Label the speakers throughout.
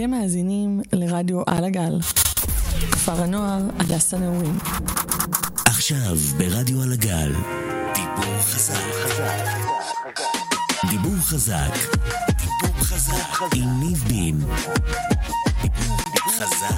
Speaker 1: אתם מאזינים לרדיו על הגל. כפר הנוער הדס הנעורים.
Speaker 2: עכשיו ברדיו על הגל, דיבור חזק. דיבור חזק. דיבור חזק. עם ניב בין. דיבור חזק.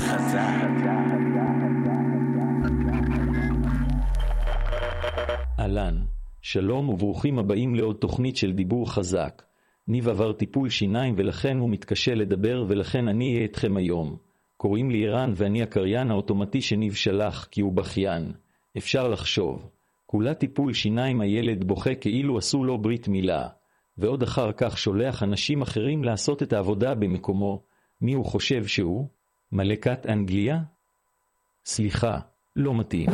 Speaker 3: אהלן, שלום וברוכים הבאים לעוד תוכנית של דיבור חזק. ניב עבר טיפול שיניים ולכן הוא מתקשה לדבר ולכן אני אהיה אתכם היום. קוראים לי ערן ואני הקריין האוטומטי שניב שלח כי הוא בכיין. אפשר לחשוב. כולה טיפול שיניים הילד בוכה כאילו עשו לו ברית מילה. ועוד אחר כך שולח אנשים אחרים לעשות את העבודה במקומו. מי הוא חושב שהוא? מלכת אנגליה? סליחה, לא מתאים.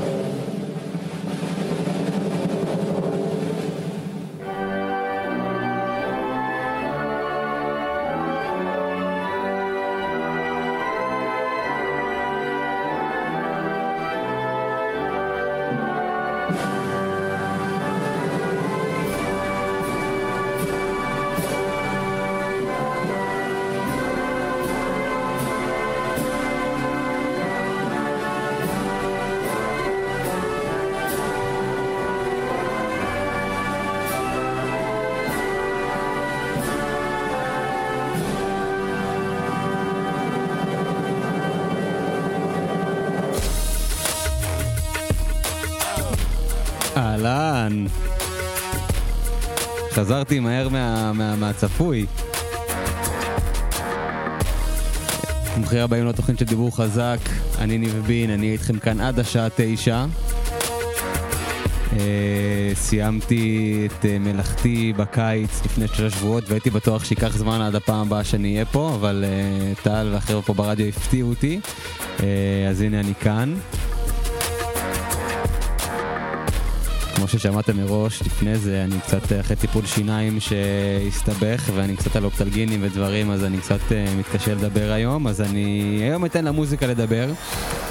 Speaker 4: חזרתי מהר מה, מה, מהצפוי. ברוכים הבאים לתוכנית של דיבור חזק, אני ניב בין, אני איתכם כאן עד השעה תשע. אה, סיימתי את אה, מלאכתי בקיץ לפני שלושה שבועות והייתי בטוח שייקח זמן עד הפעם הבאה שאני אהיה פה, אבל אה, טל והחבר'ה פה ברדיו הפתיעו אותי, אז הנה אני כאן. כמו ששמעתם מראש, לפני זה אני קצת אחרי טיפול שיניים שהסתבך ואני קצת על אופטלגינים ודברים, אז אני קצת אה, מתקשה לדבר היום, אז אני היום אתן למוזיקה לדבר.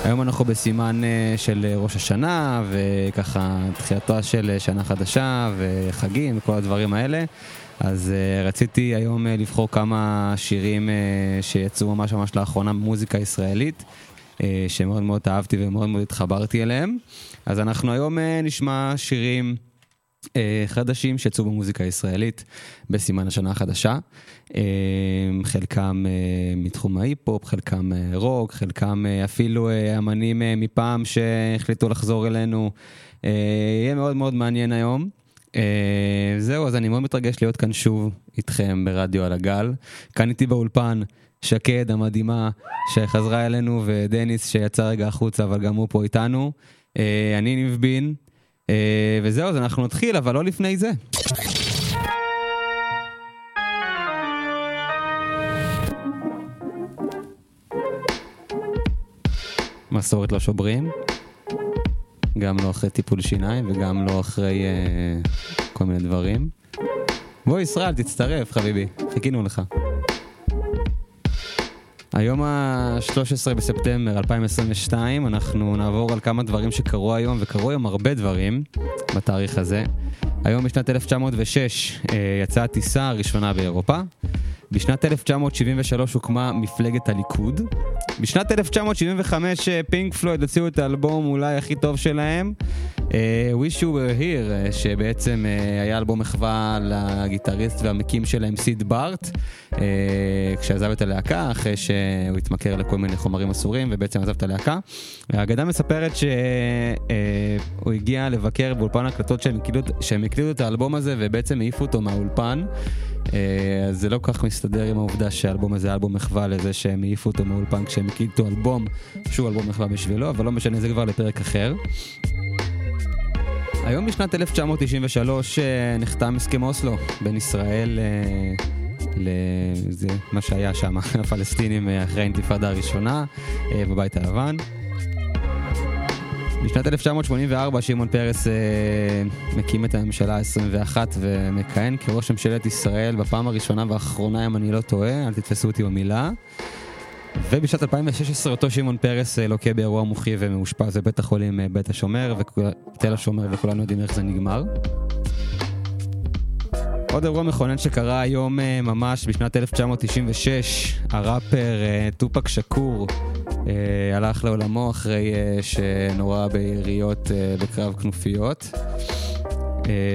Speaker 4: היום אנחנו בסימן אה, של ראש השנה, וככה תחילתה של שנה חדשה, וחגים וכל הדברים האלה. אז uh, רציתי היום uh, לבחור כמה שירים uh, שיצאו ממש ממש לאחרונה במוזיקה ישראלית, שמאוד מאוד אהבתי ומאוד מאוד התחברתי אליהם. אז אנחנו היום uh, נשמע שירים uh, חדשים שיצאו במוזיקה הישראלית בסימן השנה החדשה. חלקם מתחום ההיפ-הופ, חלקם רוק, חלקם אפילו אמנים מפעם שהחליטו לחזור אלינו. יהיה מאוד מאוד מעניין היום. זהו, אז אני מאוד מתרגש להיות כאן שוב איתכם ברדיו על הגל. כאן איתי באולפן שקד המדהימה שחזרה אלינו ודניס שיצא רגע החוצה אבל גם הוא פה איתנו. Uh, אני ניב בין, uh, וזהו, אז אנחנו נתחיל, אבל לא לפני זה. מסורת לא שוברים. גם לא אחרי טיפול שיניים וגם לא אחרי uh, כל מיני דברים. בוא ישראל, תצטרף חביבי, חיכינו לך. היום ה-13 בספטמבר 2022, אנחנו נעבור על כמה דברים שקרו היום, וקרו היום הרבה דברים בתאריך הזה. היום בשנת 1906 uh, יצאה הטיסה הראשונה באירופה. בשנת 1973 הוקמה מפלגת הליכוד. בשנת 1975 פינק פלויד הוציאו את האלבום אולי הכי טוב שלהם, uh, Wish You Were Here, uh, שבעצם uh, היה אלבום מחווה לגיטריסט והמקים שלהם סיד בארט, uh, כשעזב את הלהקה, אחרי שהוא התמכר לכל מיני חומרים אסורים ובעצם עזב את הלהקה. האגדה מספרת שהוא הגיע לבקר באולפן הקלטות שהם הקליטו את האלבום הזה ובעצם העיפו אותו מהאולפן. אז זה לא כל כך מסתדר עם העובדה שהאלבום הזה אלבום מחווה לזה שהם העיפו אותו מאולפן כשהם הקליטו אלבום שהוא אלבום מחווה בשבילו, אבל לא משנה, זה כבר לפרק אחר. היום בשנת 1993 נחתם הסכם אוסלו בין ישראל לזה מה שהיה שם, הפלסטינים אחרי האינתיפאדה הראשונה בבית הלבן. בשנת 1984 שמעון פרס אה, מקים את הממשלה ה-21 ומכהן כראש ממשלת ישראל בפעם הראשונה והאחרונה, אם אני לא טועה, אל תתפסו אותי במילה. ובשנת 2016 אותו שמעון פרס אה, לוקה באירוע מוחי ומאושפז בבית החולים אה, בית השומר, תל השומר, וכולנו יודעים איך זה נגמר. עוד אירוע מכונן שקרה היום אה, ממש בשנת 1996, הראפר אה, טופק שקור אה, הלך לעולמו אחרי שנורה ביריות בקרב כנופיות.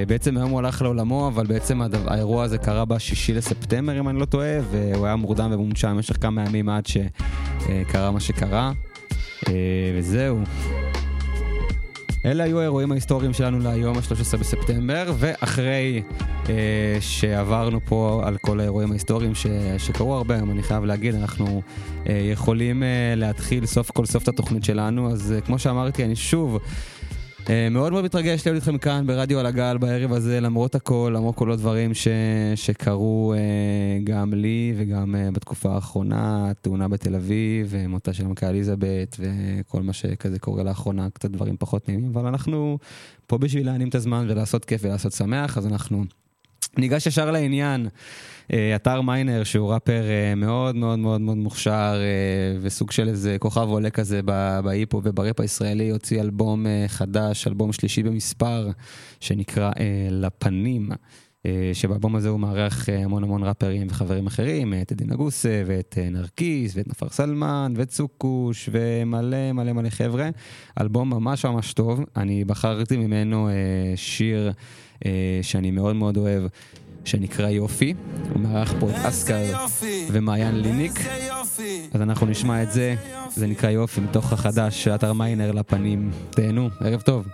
Speaker 4: בעצם היום הוא הלך לעולמו, אבל בעצם האירוע הזה קרה בשישי לספטמבר, אם אני לא טועה, והוא היה מורדם ומונשם במשך כמה ימים עד שקרה מה שקרה. וזהו. אלה היו האירועים ההיסטוריים שלנו להיום, ה-13 בספטמבר, ואחרי אה, שעברנו פה על כל האירועים ההיסטוריים ש, שקרו הרבה היום, אני חייב להגיד, אנחנו אה, יכולים אה, להתחיל סוף כל סוף את התוכנית שלנו, אז אה, כמו שאמרתי, אני שוב... אה, מאוד מאוד מתרגש להיות איתכם כאן ברדיו על הגל בערב הזה, למרות הכל, למרות כל הדברים ש... שקרו uh, גם לי וגם uh, בתקופה האחרונה, תאונה בתל אביב, מותה של מלכה אליזבת וכל מה שכזה קורה לאחרונה, קצת דברים פחות נעימים, אבל אנחנו פה בשביל להענים את הזמן ולעשות כיף ולעשות שמח, אז אנחנו ניגש ישר לעניין. אה, אתר מיינר שהוא ראפר אה, מאוד מאוד מאוד מאוד מוכשר אה, וסוג של איזה כוכב עולה כזה בהיפו ובראפ הישראלי הוציא אלבום חדש, אלבום שלישי במספר שנקרא לפנים. שבאלבום הזה הוא מארח המון המון ראפרים וחברים אחרים, את עדין נגוסה ואת נרקיס ואת נפר סלמן ואת סוכוש ומלא מלא מלא חבר'ה. אלבום ממש ממש טוב, אני בחרתי ממנו שיר שאני מאוד מאוד אוהב. שנקרא יופי. הוא מארח פה את אסקר ומעיין ליניק. אז אנחנו נשמע את זה, זה נקרא יופי, מתוך החדש של אתר מיינר לפנים. תהנו, ערב טוב.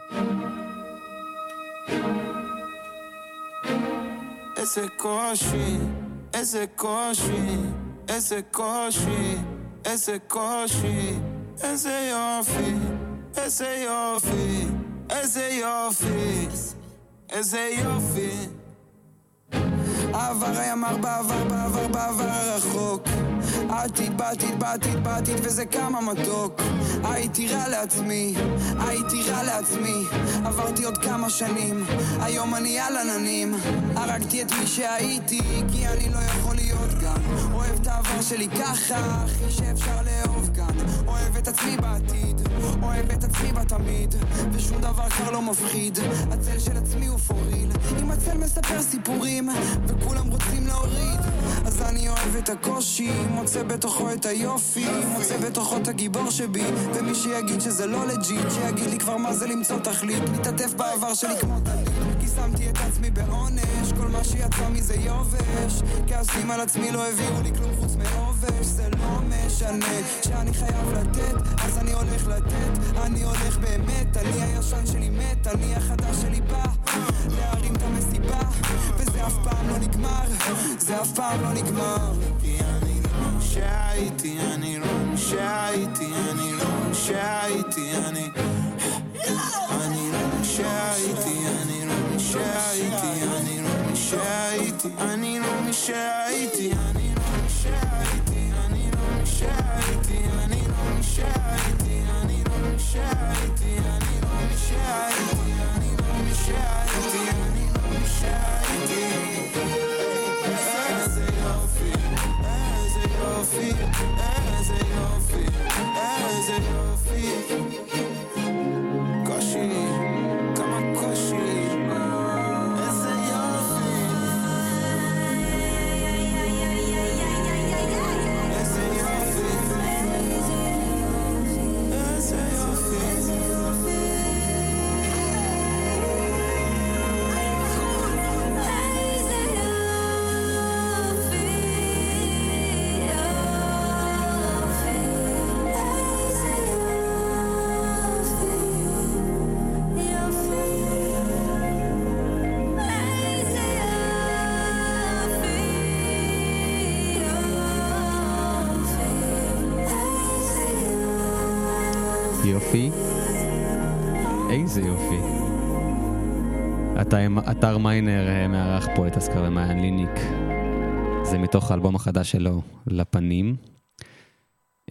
Speaker 4: איזה קושי, איזה קושי, איזה קושי, איזה קושי, איזה יופי, איזה יופי, איזה יופי, איזה יופי. העבר היה מר בעבר, בעבר, בעבר הרחוק עתיד, בעתיד, בעתיד, בעתיד, וזה כמה מתוק. הייתי רע לעצמי, הייתי רע לעצמי. עברתי עוד כמה שנים, היום אני על עננים. הרגתי את מי שהייתי, כי אני לא יכול להיות כאן אוהב את העבר שלי ככה, הכי שאפשר לאהוב כאן אוהב את עצמי בעתיד, אוהב את עצמי בתמיד. ושום דבר כבר לא מפחיד. הצל של עצמי הוא for real אם הצל מספר סיפורים וכולם רוצים להוריד אז אני אוהב את הקושי מוצא בתוכו את היופי מוצא בתוכו את הגיבור שבי ומי שיגיד שזה לא legit שיגיד לי כבר מה זה למצוא תכלית מתעטף בעבר שלי כמו טלית כי שמתי את עצמי בעונש. כל מה שיצא מזה יובש. כעסים על עצמי לא הביאו לי כלום חוץ מעובש. זה לא משנה שאני חייב לתת אז אני הולך לתת. אני הולך באמת אני הישן שלי מת אני החדש שלי בא. להרים את המסיבה וזה אף פעם לא נגמר. זה אף פעם לא נגמר. כי אני לא שהייתי אני לא שהייתי אני לא שהייתי אני אני לא שהייתי אני לא שהייתי אני לא שהייתי אני לא שהייתי אני לא שהייתי אני לא שהייתי אני לא שהייתי אני לא שהייתי אני לא שהייתי אני לא שהייתי אני לא שהייתי יופי, איזה יופי, איזה יופי. קושי יופי. איזה יופי. אתר מיינר אה, מארח פה את אסקר ומעיין ליניק. זה מתוך האלבום החדש שלו, לפנים.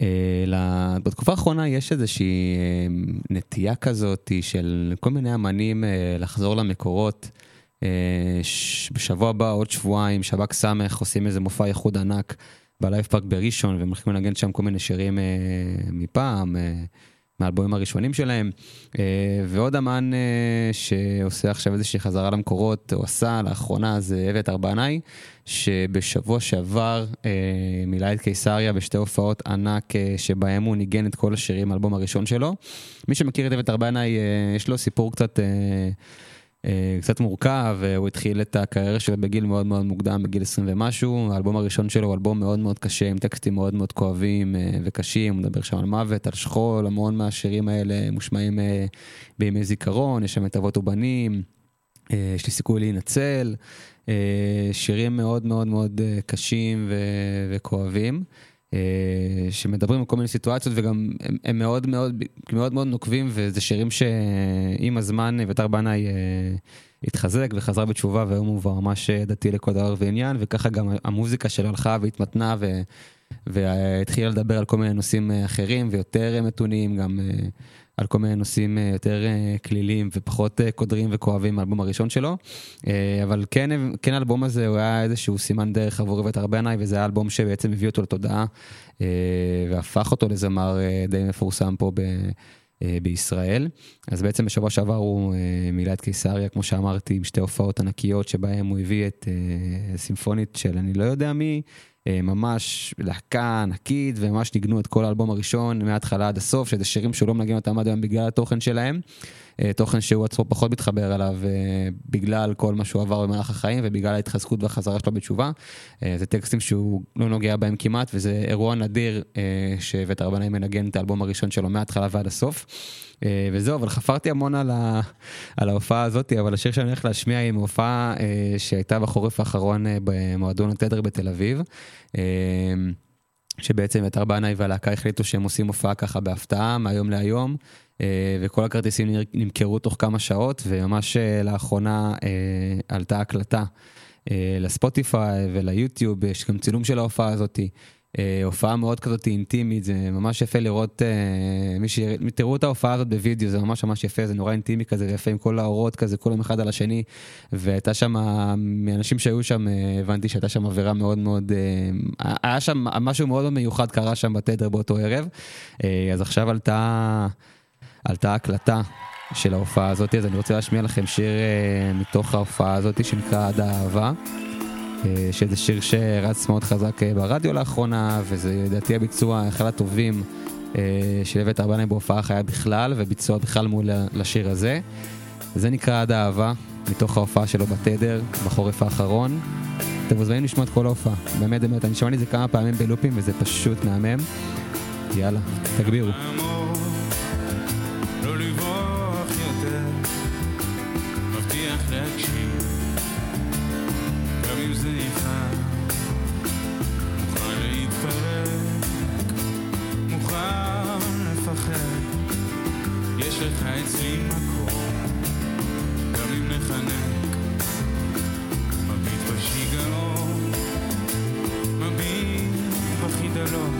Speaker 4: אה, בתקופה האחרונה יש איזושהי אה, נטייה כזאת של כל מיני אמנים לחזור למקורות. בשבוע הבא, עוד שבועיים, שב"כ סמך עושים איזה מופע איחוד ענק בלייב פארק בראשון, והם הולכים לנגן שם כל מיני שירים מפעם. מהאלבומים הראשונים שלהם. ועוד אמן שעושה עכשיו איזושהי חזרה למקורות, או עשה לאחרונה, זה אביתר בנאי, שבשבוע שעבר מילא את קיסריה בשתי הופעות ענק שבהם הוא ניגן את כל השירים מהאלבום הראשון שלו. מי שמכיר את אביתר בנאי, יש לו סיפור קצת... אה, קצת מורכב, הוא התחיל את הקריירה שלו בגיל מאוד מאוד מוקדם, בגיל 20 ומשהו, האלבום הראשון שלו הוא אלבום מאוד מאוד קשה, עם טקסטים מאוד מאוד כואבים אה, וקשים, הוא מדבר שם על מוות, על שכול, המון מהשירים האלה מושמעים אה, בימי זיכרון, יש שם את אבות ובנים, יש לי סיכוי להינצל, שירים מאוד מאוד מאוד קשים וכואבים. שמדברים על כל מיני סיטואציות וגם הם, הם מאוד מאוד מאוד מאוד נוקבים וזה שירים שעם הזמן אביתר בנאי התחזק וחזר בתשובה והיום הוא כבר ממש דתי לכל דבר ועניין וככה גם המוזיקה שלו הלכה והתמתנה ו, והתחילה לדבר על כל מיני נושאים אחרים ויותר מתונים גם על כל מיני נושאים אה, יותר אה, כלילים ופחות אה, קודרים וכואבים מהאלבום הראשון שלו. אבל כן, כן האלבום הזה הוא היה איזשהו סימן דרך עבור רבת הרבה עיניי וזה האלבום שבעצם הביא אותו לתודעה והפך אותו לזמר די מפורסם פה ב... בישראל. אז בעצם בשבוע שעבר הוא מילא את קיסריה, כמו שאמרתי, עם שתי הופעות ענקיות שבהם הוא הביא את סימפונית של אני לא יודע מי, ממש להקה ענקית, וממש ניגנו את כל האלבום הראשון מההתחלה עד הסוף, שזה שירים שהוא לא מנגן אותם עד היום בגלל התוכן שלהם. אה, תוכן שהוא עצמו פחות מתחבר אליו אה, בגלל כל מה שהוא עבר במהלך החיים ובגלל ההתחזקות והחזרה שלו בתשובה. זה טקסטים שהוא לא נוגע בהם כמעט, וזה אירוע נדיר שבית הרבנאי מנגן את האלבום הראשון שלו מההתחלה ועד הסוף. אה, וזהו, אבל חפרתי המון על, ה, על ההופעה הזאת, אבל השיר שאני הולך להשמיע היא מהופעה אה, שהייתה בחורף האחרון אה, במועדון התדר בתל אביב. שבעצם את ארבע עיניי והלהקה החליטו שהם עושים הופעה ככה בהפתעה מהיום להיום, וכל הכרטיסים נמכרו תוך כמה שעות, וממש לאחרונה עלתה הקלטה לספוטיפיי וליוטיוב, יש גם צילום של ההופעה הזאתי. אה, הופעה מאוד כזאת אינטימית, זה ממש יפה לראות, אה, מי ש... תראו את ההופעה הזאת בווידאו, זה ממש ממש יפה, זה נורא אינטימי כזה, ויפה עם כל האורות כזה, כולם אחד על השני, והייתה שם, מאנשים שהיו שם, אה, הבנתי שהייתה שם עבירה מאוד מאוד, היה שם משהו מאוד מיוחד קרה שם בתדר באותו ערב, אז עכשיו עלתה, עלתה הקלטה. של ההופעה הזאת, אז אני רוצה להשמיע לכם שיר מתוך ההופעה הזאת שנקרא עד האהבה. אה, שזה שיר שרץ מאוד חזק אה, ברדיו לאחרונה, וזה לדעתי הביצוע אחד הטובים אה, של הבאת ארבנאי בהופעה חיה בכלל, וביצוע בכלל מול לשיר הזה. זה נקרא עד האהבה, מתוך ההופעה שלו בתדר, בחורף האחרון. אתם מוזמנים לשמוע את כל ההופעה, באמת באמת, אני שמעתי את זה כמה פעמים בלופים וזה פשוט מהמם. יאללה, תגבירו. know.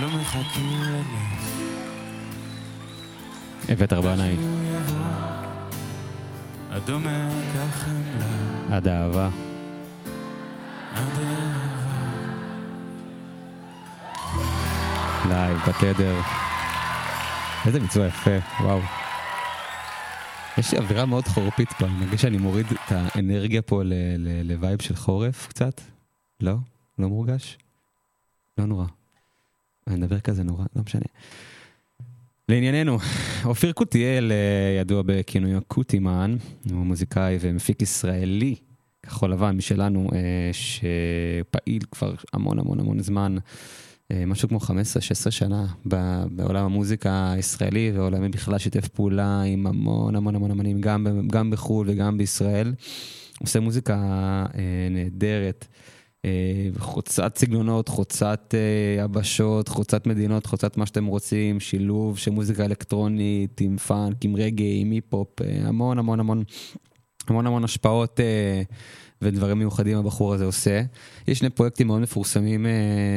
Speaker 5: לא מחכים ללב.
Speaker 4: אביתר בנאי,
Speaker 5: הדומה כחמלה,
Speaker 4: עד האהבה.
Speaker 5: עד האהבה.
Speaker 4: live, בתדר. איזה ביצוע יפה, וואו. יש לי אווירה מאוד חורפית פה, אני מרגיש שאני מוריד את האנרגיה פה ל vibe של חורף קצת. לא? לא מורגש? לא נורא. אני מדבר כזה נורא, לא משנה. לענייננו, אופיר קוטיאל אה, ידוע בכינויו קוטימן, הוא מוזיקאי ומפיק ישראלי, כחול לבן משלנו, אה, שפעיל כבר המון המון המון זמן, אה, משהו כמו 15-16 שנה בעולם המוזיקה הישראלי ועולמי בכלל שיתף פעולה עם המון המון המון אמנים, גם, גם בחו"ל וגם בישראל. עושה מוזיקה נהדרת. אה, חוצת סגנונות, חוצת אה, יבשות, חוצת מדינות, חוצת מה שאתם רוצים, שילוב של מוזיקה אלקטרונית עם פאנק, עם רגאיי, עם היפ-הופ, אה, המון המון המון המון המון השפעות ודברים מיוחדים הבחור הזה עושה. יש שני פרויקטים מאוד מפורסמים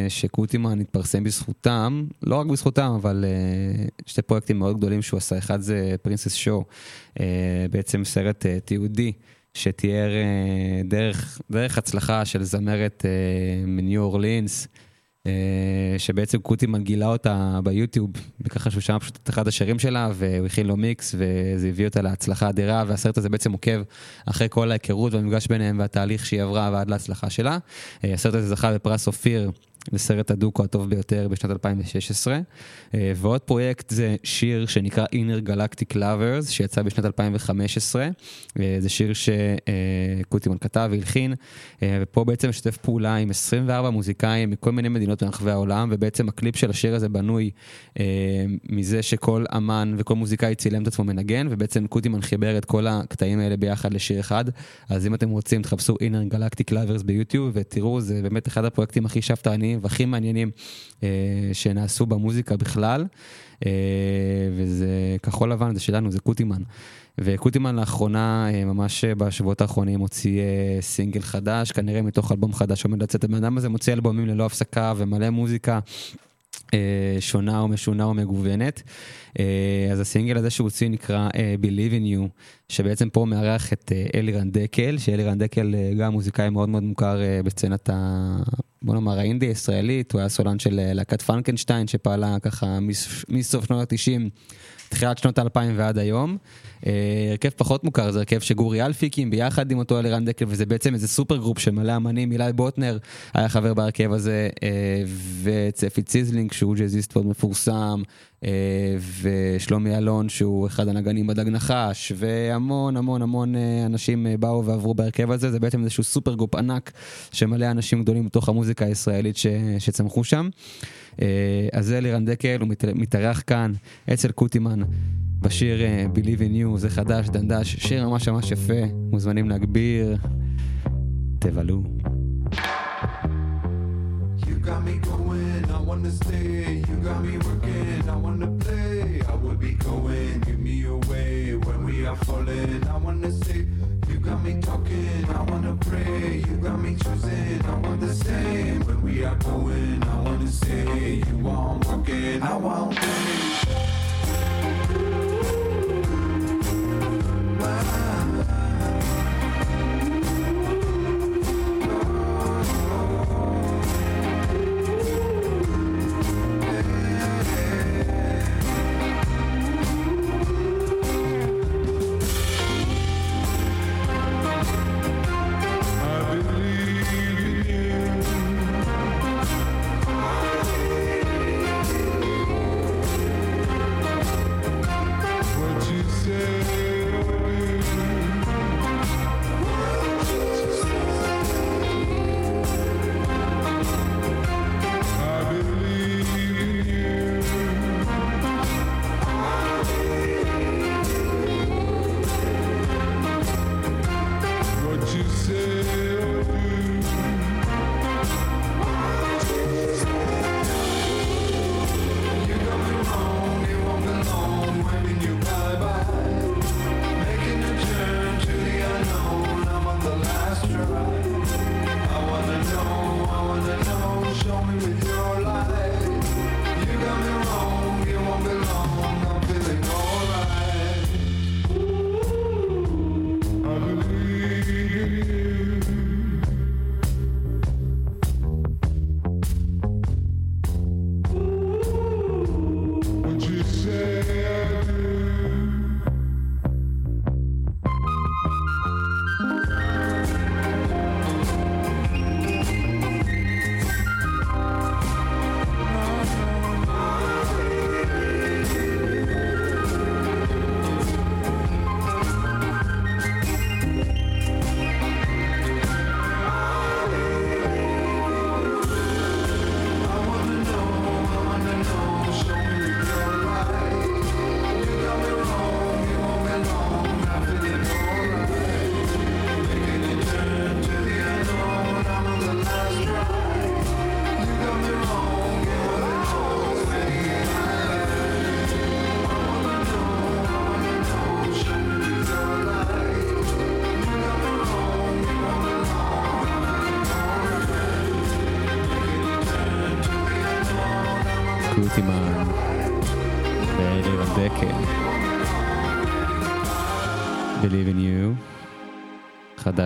Speaker 4: שקוטימן התפרסם בזכותם, לא רק בזכותם, אבל שתי פרויקטים מאוד גדולים שהוא עשה. אחד זה Princess Shaw, בעצם סרט תיעודי. שתיאר אה, דרך, דרך הצלחה של זמרת אה, מניו אורלינס, אה, שבעצם קוטימן גילה אותה ביוטיוב, וככה שהוא שמע פשוט את אחד השירים שלה, והוא הכין לו מיקס, וזה הביא אותה להצלחה אדירה, והסרט הזה בעצם עוקב אחרי כל ההיכרות והמפגש ביניהם והתהליך שהיא עברה ועד להצלחה שלה. הסרט הזה זכה בפרס אופיר. לסרט הדוקו הטוב ביותר בשנת 2016. אה, ועוד פרויקט זה שיר שנקרא Inner Galactic Lovers, שיצא בשנת 2015. אה, זה שיר שקוטימון כתב והלחין, אה, ופה בעצם משתף פעולה עם 24 מוזיקאים מכל מיני מדינות ברחבי העולם, ובעצם הקליפ של השיר הזה בנוי מזה שכל אמן וכל מוזיקאי צילם את עצמו מנגן, ובעצם קוטימן חיבר את כל הקטעים האלה ביחד לשיר אחד. אז אם אתם רוצים, תחפשו Inner Galactic Lovers ביוטיוב, ותראו, זה באמת אחד הפרויקטים הכי שאפתניים והכי מעניינים אה, שנעשו במוזיקה בכלל. אה, וזה כחול לבן, זה שלנו, זה קוטימן. וקוטימן לאחרונה, אה, ממש בשבועות האחרונים, הוציא אה, סינגל חדש, כנראה מתוך אלבום חדש עומד לצאת. הבן אדם הזה מוציא אלבומים ללא הפסקה ומלא מוזיקה. אה, שונה ומשונה ומגוונת. אה, אז הסינגל הזה שהוא הוציא נקרא אה, Believe in You, שבעצם פה מארח את אה, אלירן דקל, שאלירן דקל אה, גם מוזיקאי מאוד מאוד מוכר אה, בסצנת ה... בוא נאמר האינדי הישראלית, הוא היה סולן של אה, להקת פרנקנשטיין שפעלה ככה מס- מסוף שנות ה-90. תחילת שנות האלפיים ועד היום. אה, הרכב פחות מוכר זה הרכב שגורי אלפי הקים ביחד עם אותו אלירן דקל וזה בעצם איזה supergroup של מלא אמנים, אילי בוטנר היה חבר בהרכב הזה אה, וספי ציזלינג שהוא ג'אזיסט מאוד מפורסם אה, ושלומי אלון שהוא אחד הנגנים בדג נחש והמון המון המון אה, אנשים אה, באו ועברו בהרכב הזה זה בעצם איזשהו supergroup ענק שמלא אנשים גדולים בתוך המוזיקה הישראלית ש, שצמחו שם. אה, אז זה אלירן דקל, הוא מת- מתארח כאן אצל קוטימן בשיר אה, Believe in You, זה חדש, דנדש, שיר ממש ממש יפה, מוזמנים להגביר, תבלו.
Speaker 6: You got me I wanna stay. You got me working, I wanna play. I will be going, give me away when we are falling. I wanna stay. you got me talking, I wanna pray. You got me choosing, I want the same. When we are going, I wanna say, you want working, I want play.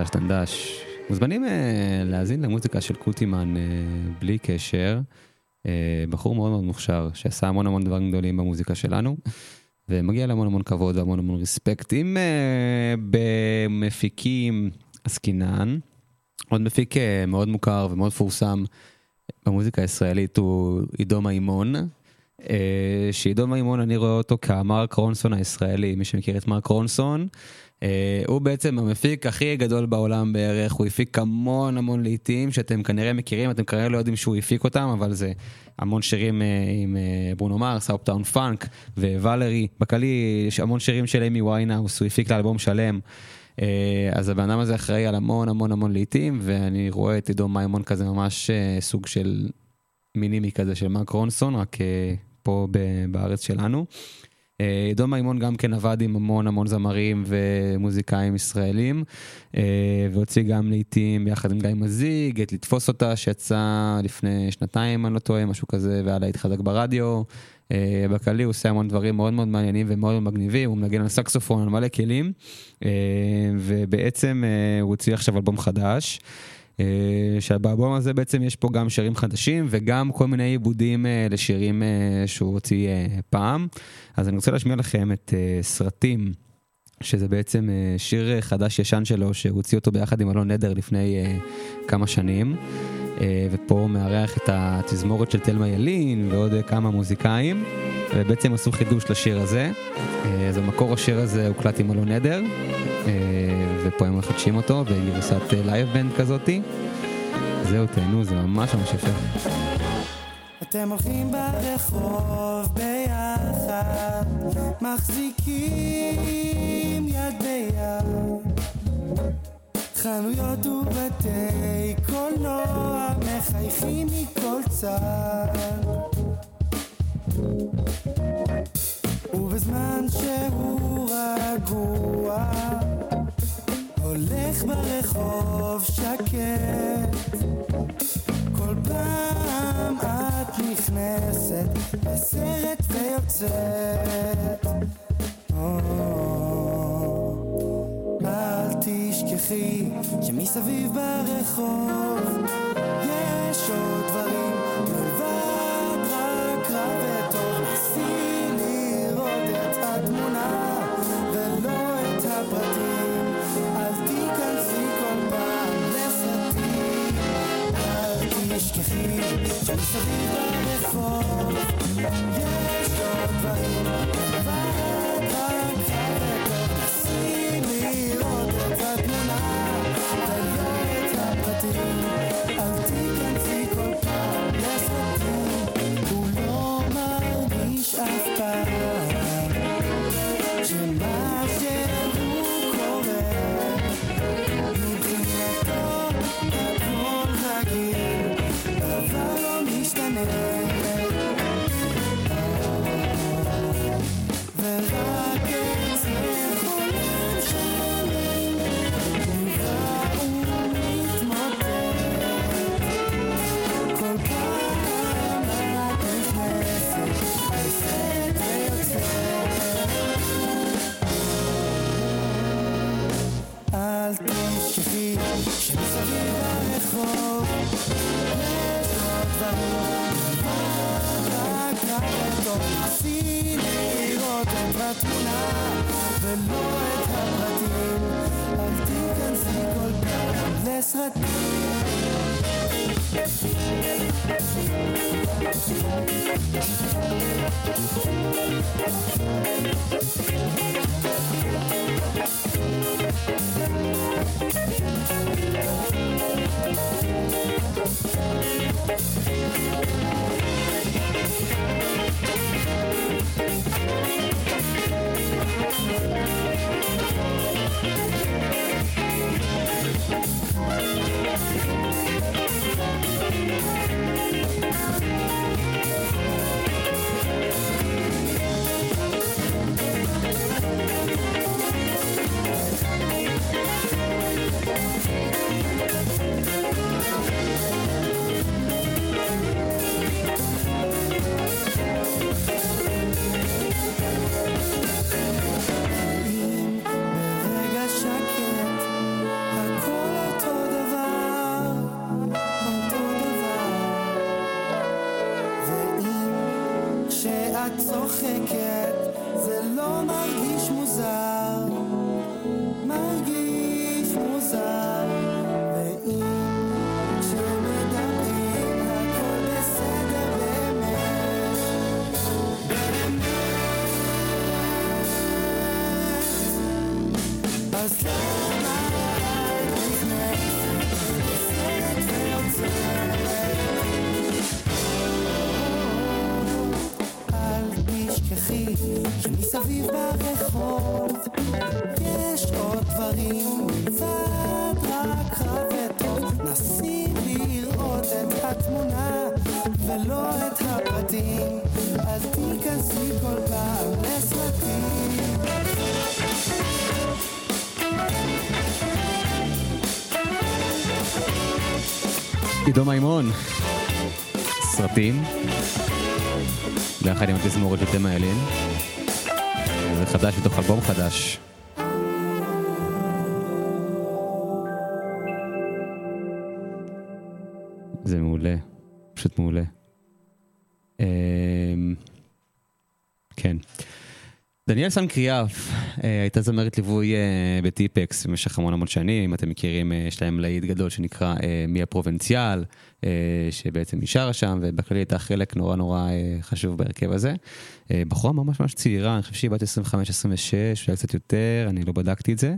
Speaker 4: חדש דנדש. מוזמנים uh, להאזין למוזיקה של קוטימן uh, בלי קשר. Uh, בחור מאוד מאוד מוכשר, שעשה המון המון דברים גדולים במוזיקה שלנו, ומגיע להמון המון כבוד והמון המון רספקט. אם uh, במפיקים עסקינן, עוד מפיק uh, מאוד מוכר ומאוד מפורסם במוזיקה הישראלית הוא עידו מימון. Uh, שעידו מימון אני רואה אותו כמרק רונסון הישראלי, מי שמכיר את מרק רונסון. אה, הוא בעצם המפיק הכי גדול בעולם בערך, הוא הפיק המון המון להיטים שאתם כנראה מכירים, אתם כנראה לא יודעים שהוא הפיק אותם, אבל זה המון שירים אה, עם אה, ברונו מרס, Uptown Funk, Valerie, בכללי יש המון שירים של אמי ויינאוס, הוא הפיק לה אלבום שלם. אז הבן אדם הזה אחראי על המון המון המון להיטים, ואני רואה את עידו מימון כזה ממש סוג של mini-me כזה של מרק רונסון, רק פה בארץ שלנו. עידו מימון גם כן עבד עם המון המון זמרים ומוזיקאים ישראלים, והוציא גם לעיתים ביחד עם גיא מזיג, את לתפוס אותה שיצא לפני שנתיים, אני לא טועה, משהו כזה, והיה להיט חזק ברדיו. בכללי הוא עושה המון דברים מאוד מאוד מעניינים ומאוד מגניבים, הוא מנגן על סקסופון, על מלא כלים, ובעצם הוא הוציא עכשיו אלבום חדש. שבאלבום הזה בעצם יש פה גם שירים חדשים וגם כל מיני עיבודים לשירים שהוא הוציא פעם. אז אני רוצה להשמיע לכם את סרטים, שזה בעצם שיר חדש ישן שלו, שהוא הוציא אותו ביחד עם אלון נדר לפני כמה שנים. ופה מארח את התזמורת של תלמה ילין ועוד כמה מוזיקאים, ובעצם עשו חידוש לשיר הזה. אז במקור השיר הזה הוקלט עם אלון נדר, ופה הם מחדשים אותו בגרסת live band כזאתי. זהו, תהנו, זה ממש ממש יפה.
Speaker 7: אתם הולכים ברחוב ביחד, מחזיקים יד ביד. חנויות ובתי קולנוע מחייכים מכל צד. ובזמן שהוא רגוע, הולך ברחוב שקט. כל פעם את נכנסת לסרט ויוצאת. אל תשכחי שמסביב ברחוב יש עוד דברים שמסביב ברחוב Thank צוחקת, זה
Speaker 4: עידו מימון, סרטים, ביחד עם התזמורת של תמה. זה חדש מתוך אלבום חדש. זה מעולה, פשוט מעולה. אמ, כן. דניאל סנקריאף הייתה זמרת ליווי אה, בטיפקס במשך המון המון שנים, אם אתם מכירים, אה, יש להם להיט גדול שנקרא אה, מי הפרובינציאל, אה, שבעצם שרה שם, ובכללי הייתה חלק נורא נורא אה, חשוב בהרכב הזה. אה, בחורה ממש ממש צעירה, אני חושב שהיא בת 25-26, אולי קצת יותר, אני לא בדקתי את זה,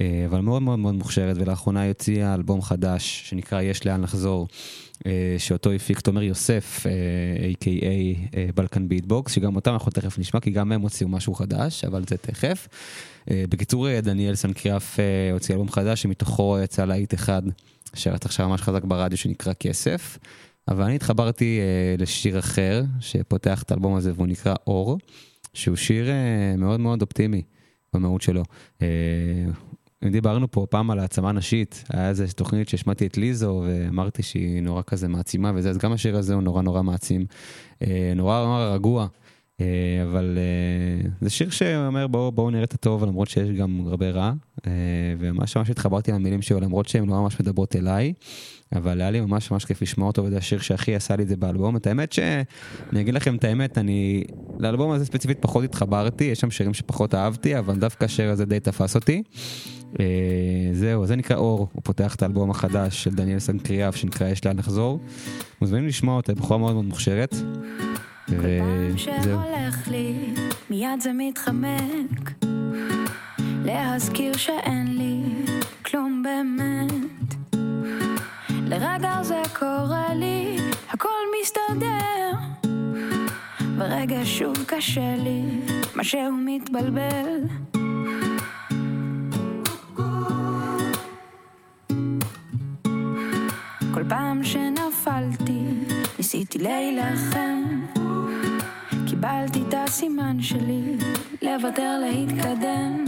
Speaker 4: אה, אבל מאוד מאוד מאוד מוכשרת, ולאחרונה היא הוציאה אלבום חדש שנקרא יש לאן לחזור. אה, שאותו הפיק תומר יוסף, אה, a.k.a אה, Balkan Beat Box, שגם אותם אנחנו תכף נשמע, כי גם הם הוציאו משהו חדש, אבל זה תכף. אה, בקיצור, אה, דניאל סן קריאף אה, הוציא אלבום חדש, שמתוכו יצא להיט אחד, שרץ עכשיו ממש חזק ברדיו, שנקרא כסף. אבל אני התחברתי לשיר אחר, שפותח את האלבום הזה, והוא נקרא אור, שהוא שיר מאוד מאוד אופטימי במהות שלו. אם דיברנו פה פעם על העצמה נשית, היה איזה תוכנית שהשמעתי את ליזו ואמרתי שהיא נורא כזה מעצימה וזה, אז גם השיר הזה הוא נורא נורא מעצים, נורא נורא רגוע, אבל אה, זה שיר שאומר בואו בוא נראה את הטוב למרות שיש גם הרבה רע, אה, וממש ממש התחברתי למילים שלו למרות שהן לא ממש מדברות אליי, אבל היה לי ממש ממש כיף לשמוע אותו וזה השיר שהכי עשה לי את זה באלבום, את האמת שאני אגיד לכם את האמת, אני לאלבום הזה ספציפית פחות התחברתי, יש שם שירים שפחות אהבתי, אבל דווקא השיר הזה די תפס אותי. אה, זהו, זה נקרא אור, הוא פותח את האלבום החדש של דניאל סנקריאף שנקרא יש לאן לחזור. מוזמנים לשמוע אותה, בחורה מאוד מאוד מוכשרת. וזהו.
Speaker 8: מיד זה מתחמק. להזכיר שאין לי כלום באמת. לרגע זה קורה לי, הכל מסתדר. ברגע שוב קשה לי, משהו מתבלבל. כל פעם שנפלתי, ניסיתי להילחם. קיבלתי את הסימן שלי, לוותר להתקדם.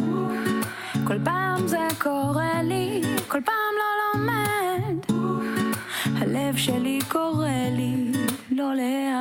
Speaker 8: כל פעם זה קורה לי, כל פעם לא לומד. הלב שלי קורא לי לא להיאחז.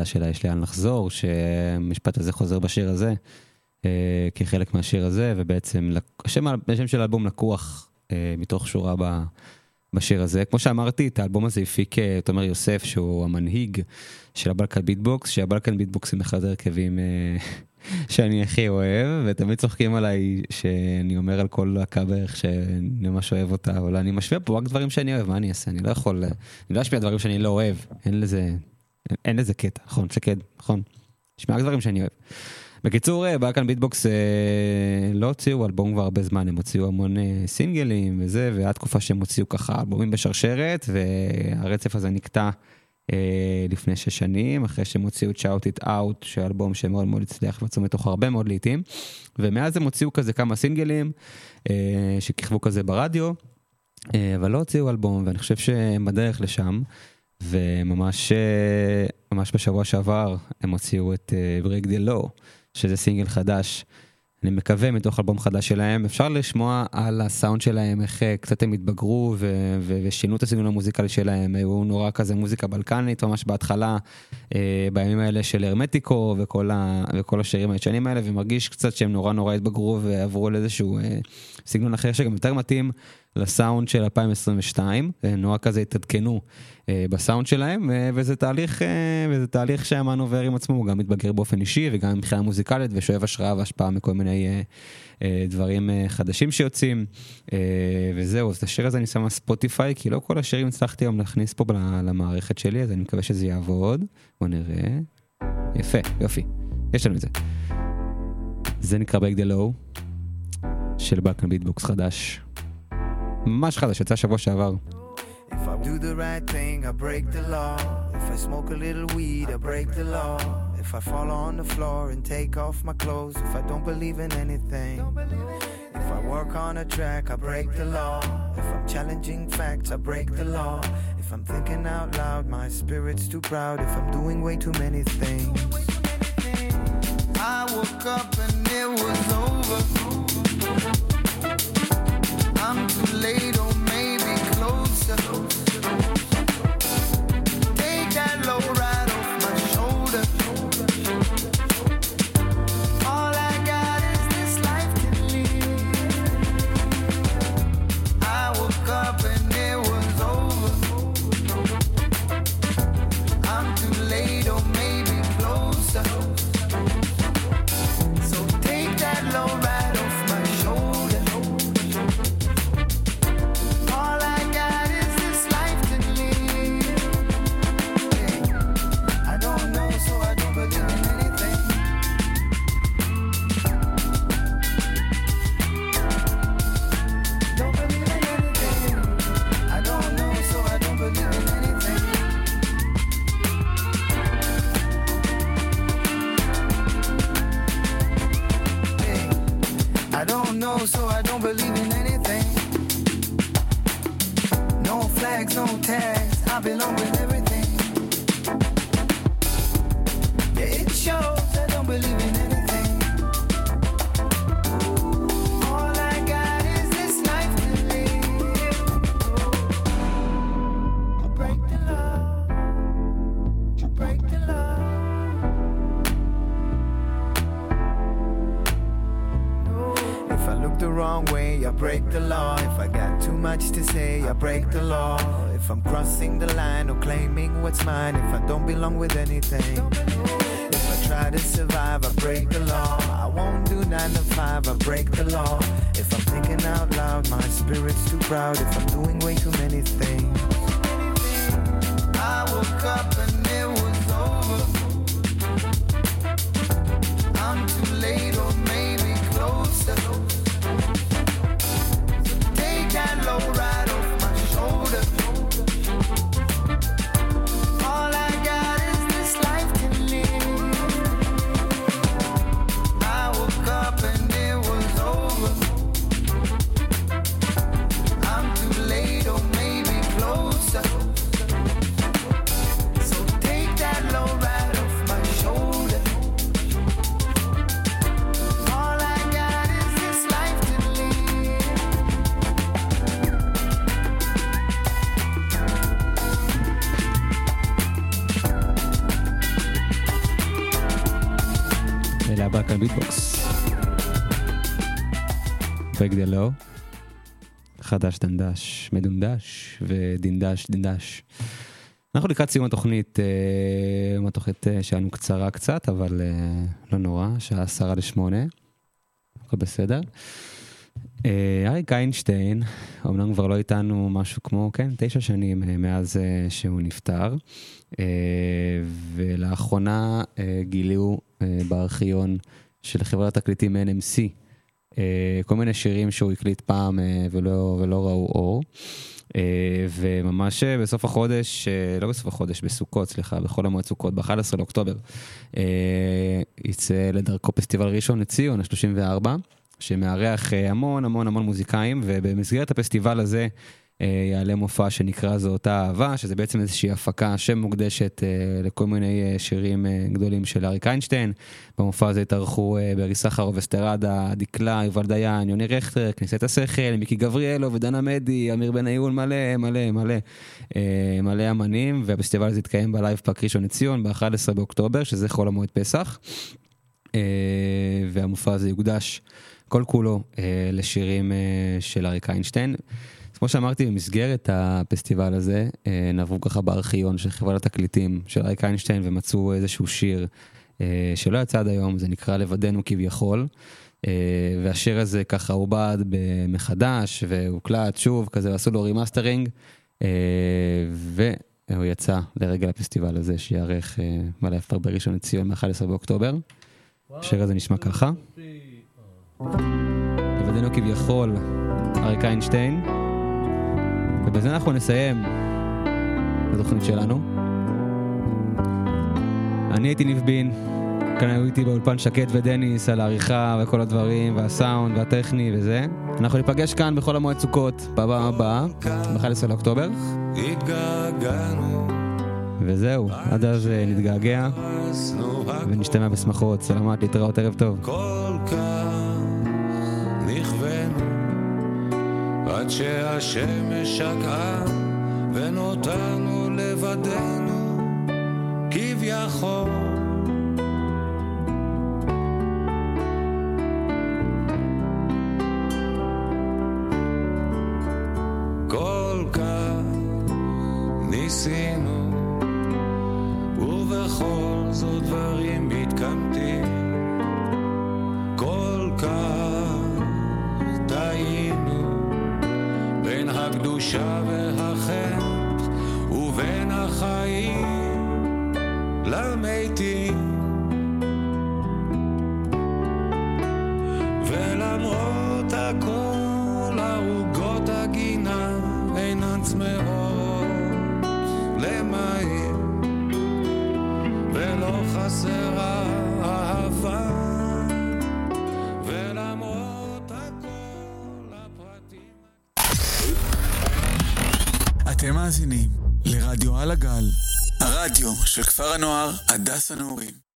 Speaker 4: החדש שלה, יש לאן לחזור, שהמשפט הזה חוזר בשיר הזה, אה, כחלק מהשיר הזה, ובעצם השם, השם של האלבום לקוח אה, מתוך שורה ב, בשיר הזה. כמו שאמרתי, את האלבום הזה הפיק תומר יוסף, שהוא המנהיג של ה Balkan Beat Box, שה Balkan Beat Box הם אחד ההרכבים שאני הכי אוהב, ותמיד צוחקים עליי שאני אומר על כל להקה בערך שאני ממש אוהב אותה, אבל אני משמיע פה רק דברים שאני אוהב, מה אני אעשה? אני לא יכול, אני לא אשמיע דברים שאני לא אוהב, אין לזה, אין לזה קטע, נכון? שקד, נכון? אשמיע רק דברים שאני אוהב. בקיצור, אה, בא כאן ביטבוקס אה, לא הוציאו אלבום כבר הרבה זמן, הם הוציאו המון אה, סינגלים וזה, והיה תקופה שהם הוציאו ככה אלבומים בשרשרת, והרצף הזה נקטע. אה, לפני שש שנים, אחרי שהם הוציאו את Shout It Out, שאלבום שמאוד מאוד הצליח ויצאו מתוך הרבה מאוד לעיתים, ומאז הם הוציאו כזה כמה סינגלים אה, שכיכבו כזה ברדיו, אה, אבל לא הוציאו אלבום, ואני חושב שהם בדרך לשם, וממש ממש בשבוע שעבר הם הוציאו את Break the Law, שזה סינגל חדש. אני מקווה מתוך אלבום חדש שלהם, אפשר לשמוע על הסאונד שלהם, איך אה, קצת הם התבגרו ו- ו- ושינו את הסגנון המוזיקלי שלהם, היו נורא כזה מוזיקה בלקנית ממש בהתחלה, אה, בימים האלה של הרמטיקו וכל, ה- וכל השירים הישנים האלה, ומרגיש קצת שהם נורא נורא התבגרו ועברו לאיזשהו אה, סגנון אחר שגם יותר מתאים לסאונד של 2022, אה, נורא כזה התעדכנו אה, בסאונד שלהם, אה, וזה תהליך, וזה תהליך שהמן עובר עם עצמו, הוא גם מתבגר באופן אישי וגם מבחינה מוזיקלית ושואב השראה והשפעה מכל מיני דברים חדשים שיוצאים, וזהו, אז את השיר הזה אני שם על ספוטיפיי, כי לא כל השירים הצלחתי היום להכניס פה למערכת שלי, אז אני מקווה שזה יעבוד, בוא נראה. יפה, יופי, יש לנו את זה. זה נקרא Break the של בלקן ביטבוקס חדש. ממש חדש, יצא שבוע שעבר. If I do the right thing, I break the law. If I smoke a little weed, I break the law. If I fall on the floor and take off my clothes, if I don't believe in anything. If I work on a track, I break the law. If I'm challenging facts, I break the law. If I'm thinking out loud, my spirit's too proud. If I'm doing way too many things. I woke up and it was over. Late or maybe closer. חדש דנדש, מדונדש ודינדש דינדש. אנחנו לקראת סיום התוכנית, אה, התוכנית אה, שלנו קצרה קצת, אבל אה, לא נורא, שעה עשרה לשמונה, הכל בסדר. אריק איינשטיין, אמנם כבר לא איתנו משהו כמו, כן, תשע שנים מאז שהוא נפטר, ולאחרונה גילו בארכיון של חברת תקליטים NMC כל מיני שירים שהוא הקליט פעם ולא, ולא ראו אור. אה, וממש אה, בסוף החודש, אה, לא בסוף החודש, בסוכות, סליחה, בכל המועד סוכות, ב-11 לאוקטובר, יצא לדרכו פסטיבל ראשון לציון, ה-34, שמארח המון המון המון מוזיקאים, ובמסגרת הפסטיבל הזה, אה, יעלה מופע שנקרא זו אותה אהבה, שזה בעצם איזושהי הפקה שמוקדשת אה, לכל מיני אה, שירים גדולים של אריק איינשטיין. במופע הזה התארחו ברי סחרוב, אסתר רדא, דקלה, יובל דיין, יוני רכטר, כנסיית השכל, מיקי גבריאלוב ודנה עדיני, אמיר בניון, מלא מלא מלא מלא אמנים, והפסטיבל הזה יתקיים בלייב פארק ראשון לציון ב-11 באוקטובר, שזה חול המועד פסח. והמופע הזה יוקדש כל כולו לשירים של אריק איינשטיין. כמו שאמרתי, במסגרת הפסטיבל הזה, אה, נעברו ככה בארכיון של חברת התקליטים של אריק איינשטיין ומצאו איזשהו שיר אה, שלא יצא עד היום, זה נקרא לבדנו כביכול. אה, והשיר הזה ככה עובד מחדש והוקלט שוב, כזה עשו לו remastering. והוא יצא לרגל הפסטיבל הזה שייערך בלייב פארק בראשון לציון מ-11 באוקטובר. השיר הזה נשמע ככה. לבדנו כביכול, אריק איינשטיין. ובזה אנחנו נסיים את התוכנית שלנו. אני הייתי ניב בין, כאן היו איתי באולפן שקט ודניס על העריכה וכל הדברים, והסאונד והטכני וזה. אנחנו ניפגש כאן בכל המועד סוכות, בפעם הבאה, ב-11 לאוקטובר. וזהו, עד אז אה, נתגעגע ונשתמע בשמחות. סלמת, להתראות, ערב טוב. כל כך
Speaker 5: עד שהשמש שקעה ונותרנו לבדנו כביכול. הנוער הדס הנעורים.